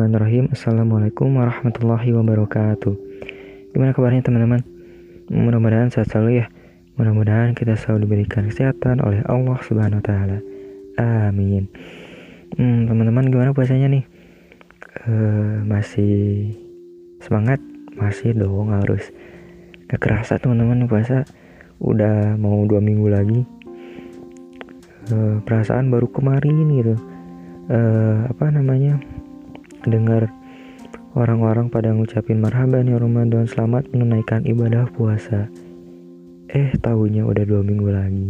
Bismillahirrahmanirrahim Assalamualaikum warahmatullahi wabarakatuh Gimana kabarnya teman-teman? Mudah-mudahan sehat selalu ya Mudah-mudahan kita selalu diberikan kesehatan oleh Allah Subhanahu Taala. Amin hmm, Teman-teman gimana puasanya nih? Uh, masih semangat? Masih dong harus Gak kerasa teman-teman puasa Udah mau dua minggu lagi uh, Perasaan baru kemarin gitu uh, Apa namanya dengar orang-orang pada ngucapin marhaban ya Ramadan. Selamat menunaikan ibadah puasa. Eh tahunya udah dua minggu lagi.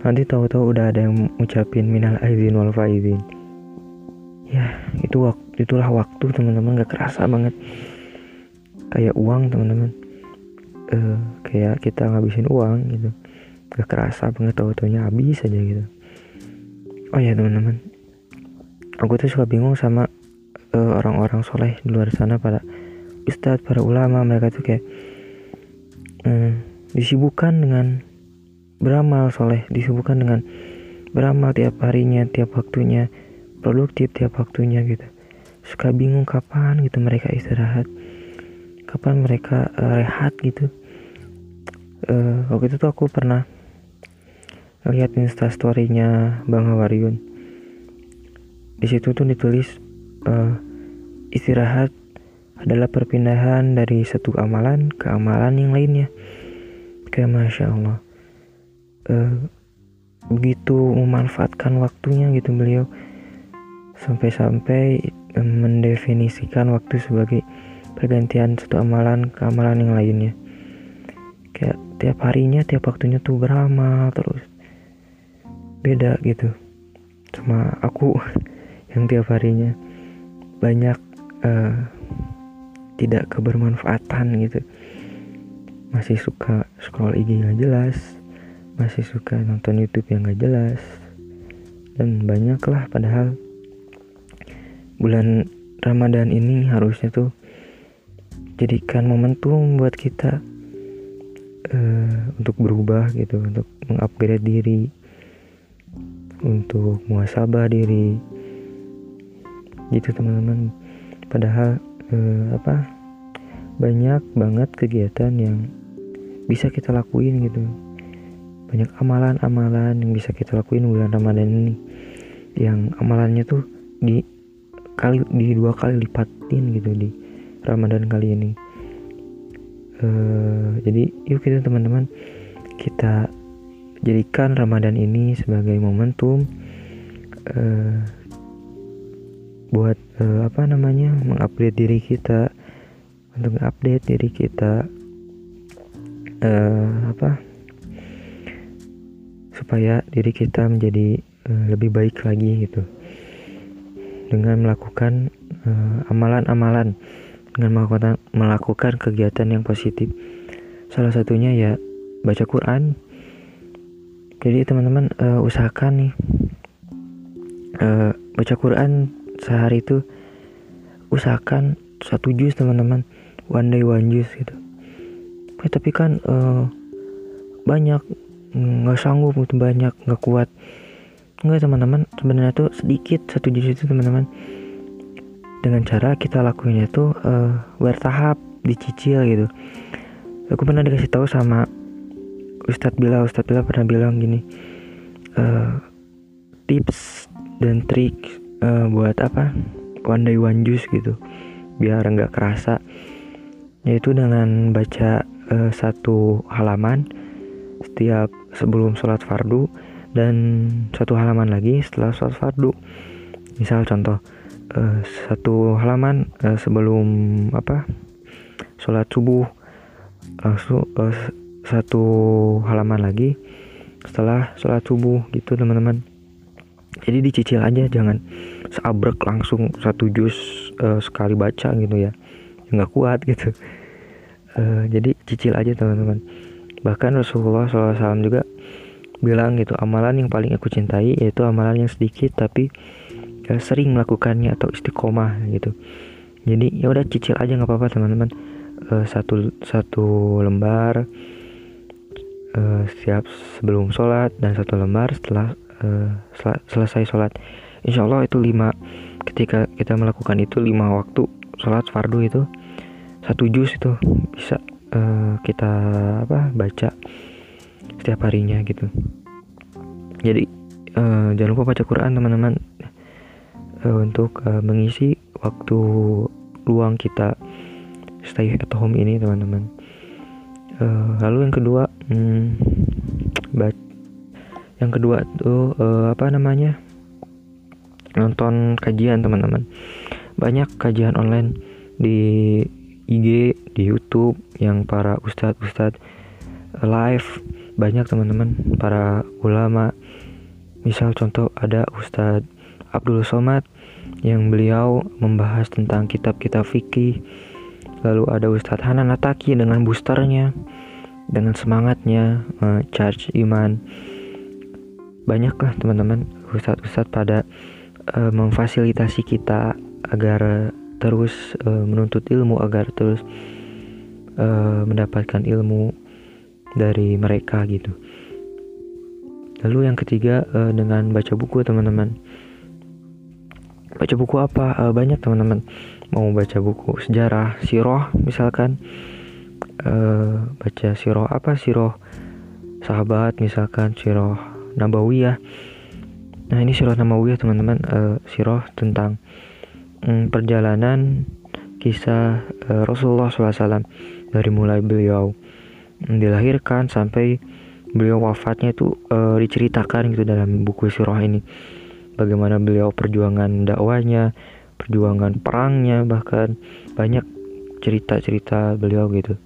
Nanti tahu-tahu udah ada yang ngucapin minal aizin wal faizin. Ya itu waktu itulah waktu teman-teman. Gak kerasa banget. Kayak uang teman-teman. Uh, kayak kita ngabisin uang gitu. Gak kerasa banget tahu-taunya habis aja gitu. Oh ya teman-teman. Aku tuh suka bingung sama orang-orang soleh di luar sana para ustadz para ulama mereka tuh kayak eh, disibukkan dengan beramal soleh disibukkan dengan beramal tiap harinya tiap waktunya produktif tiap waktunya gitu. Suka bingung kapan gitu mereka istirahat kapan mereka uh, rehat gitu. Uh, waktu itu tuh aku pernah lihat instastorynya bang Hawariun. Di situ tuh ditulis uh, istirahat adalah perpindahan dari satu amalan ke amalan yang lainnya. Kayak masya Allah, uh, begitu memanfaatkan waktunya gitu beliau sampai-sampai uh, mendefinisikan waktu sebagai pergantian satu amalan ke amalan yang lainnya. Kayak tiap harinya, tiap waktunya tuh beramal terus beda gitu sama aku yang tiap harinya banyak uh, tidak kebermanfaatan gitu. Masih suka scroll IG nggak jelas masih suka nonton YouTube yang nggak jelas dan banyak lah padahal bulan Ramadan ini harusnya tuh jadikan momentum buat kita uh, untuk berubah gitu untuk mengupgrade diri untuk muasabah diri. Gitu teman-teman padahal eh, apa banyak banget kegiatan yang bisa kita lakuin gitu. Banyak amalan-amalan yang bisa kita lakuin bulan Ramadan ini. Yang amalannya tuh di kali di dua kali lipatin gitu di Ramadan kali ini. Uh, jadi yuk kita teman-teman kita jadikan Ramadan ini sebagai momentum uh, buat uh, apa namanya mengupdate diri kita. Untuk update diri kita uh, apa supaya diri kita menjadi uh, lebih baik lagi gitu. Dengan melakukan amalan-amalan. Uh, dengan melakukan melakukan kegiatan yang positif. Salah satunya ya baca Quran. Jadi teman-teman uh, usahakan nih uh, baca Quran sehari itu usahakan satu jus teman-teman. One day one jus gitu. Ya, tapi kan uh, banyak nggak sanggup gitu banyak nggak kuat. Nggak teman-teman sebenarnya tuh sedikit satu jus itu teman-teman. Dengan cara kita lakuinnya tuh uh, bertahap dicicil gitu. Aku pernah dikasih tahu sama Ustadz Bila Ustadz Bila pernah bilang gini uh, tips dan trik uh, buat apa? One day one juice gitu. Biar nggak kerasa. Yaitu dengan baca uh, satu halaman setiap sebelum sholat fardu dan satu halaman lagi setelah sholat fardu. Misal contoh uh, satu halaman uh, sebelum apa? Sholat subuh. Langsung uh, satu halaman lagi setelah sholat subuh gitu teman-teman jadi dicicil aja jangan seabrek langsung satu jus uh, sekali baca gitu ya. Nggak kuat gitu. Uh, jadi cicil aja teman-teman. Bahkan Rasulullah SAW juga bilang gitu amalan yang paling aku cintai yaitu amalan yang sedikit tapi uh, sering melakukannya atau istiqomah gitu. Jadi ya udah cicil aja nggak apa-apa teman-teman. Uh, satu satu lembar uh, setiap sebelum sholat dan satu lembar setelah uh, selesai sholat. Insya Allah itu lima ketika kita melakukan itu lima waktu sholat fardu itu satu juz itu bisa uh, kita apa baca setiap harinya gitu. Jadi uh, jangan lupa baca Quran teman-teman. Uh, untuk uh, mengisi waktu luang kita stay at home ini teman-teman. Uh, lalu yang kedua hmm, yang kedua tuh uh, apa namanya nonton kajian teman-teman. Banyak kajian online di IG di YouTube yang para ustadz ustadz live. Banyak teman-teman para ulama. Misal contoh ada Ustadz Abdul Somad yang beliau membahas tentang kitab-kitab fikih. Lalu ada Ustadz Hanan Ataki dengan boosternya dengan semangatnya uh, charge iman banyaklah teman-teman ustadz-ustadz pada uh, memfasilitasi kita agar terus uh, menuntut ilmu agar terus uh, mendapatkan ilmu dari mereka gitu. Lalu yang ketiga uh, dengan baca buku teman-teman. Baca buku apa? Uh, banyak teman-teman. Mau baca buku sejarah siroh misalkan. Uh, baca siroh apa? Siroh sahabat misalkan. Siroh nabawiyah. Nah ini siroh nabawiyah teman-teman. Uh, siroh tentang um, perjalanan kisah uh, Rasulullah SAW dari mulai beliau dilahirkan sampai beliau wafatnya itu uh, diceritakan gitu dalam buku sirah ini. Bagaimana beliau perjuangan dakwanya perjuangan perangnya bahkan banyak cerita-cerita beliau gitu.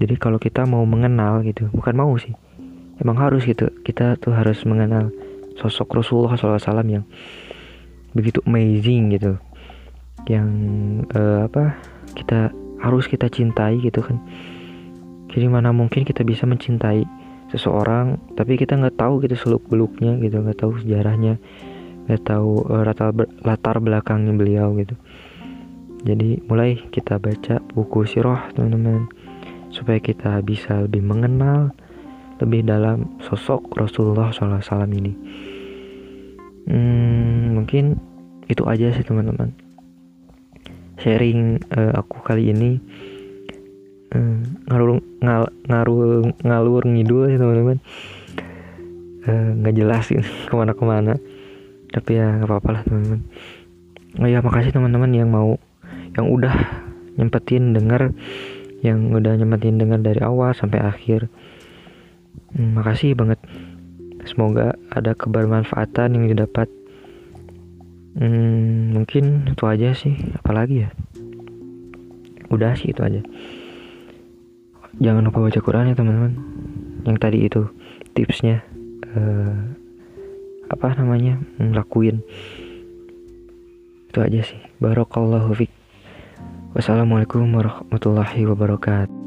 Jadi kalau kita mau mengenal gitu bukan mau sih emang harus gitu. Kita tuh harus mengenal sosok Rasulullah SAW yang begitu amazing gitu. Yang uh, apa kita harus kita cintai gitu kan. Jadi mana mungkin kita bisa mencintai seseorang tapi kita nggak tahu gitu seluk beluknya gitu nggak tahu sejarahnya nggak tahu uh, latar belakangnya beliau gitu. Jadi mulai kita baca buku sirah teman-teman supaya kita bisa lebih mengenal lebih dalam sosok Rasulullah SAW ini. Hmm, mungkin itu aja sih teman-teman. Sharing uh, aku kali ini uh, ngalur ngal, ngalur ngalur ngidul ya teman-teman. Eh, nggak uh, jelas gitu ke mana-kemana. Tapi ya nggak apa-apa lah teman-teman. Oh ya makasih teman-teman yang mau yang udah nyempetin denger yang udah nyempetin denger dari awal sampai akhir hmm, makasih banget. Semoga ada kebermanfaatan yang didapat. Hmm, mungkin itu aja sih. Apalagi ya? Udah sih itu aja. Jangan lupa baca Quran ya teman-teman. Yang tadi itu tipsnya uh, apa namanya? Ngelakuin. Itu aja sih. Barokallahu fiq wassalamualaikum warahmatullahi wabarakatuh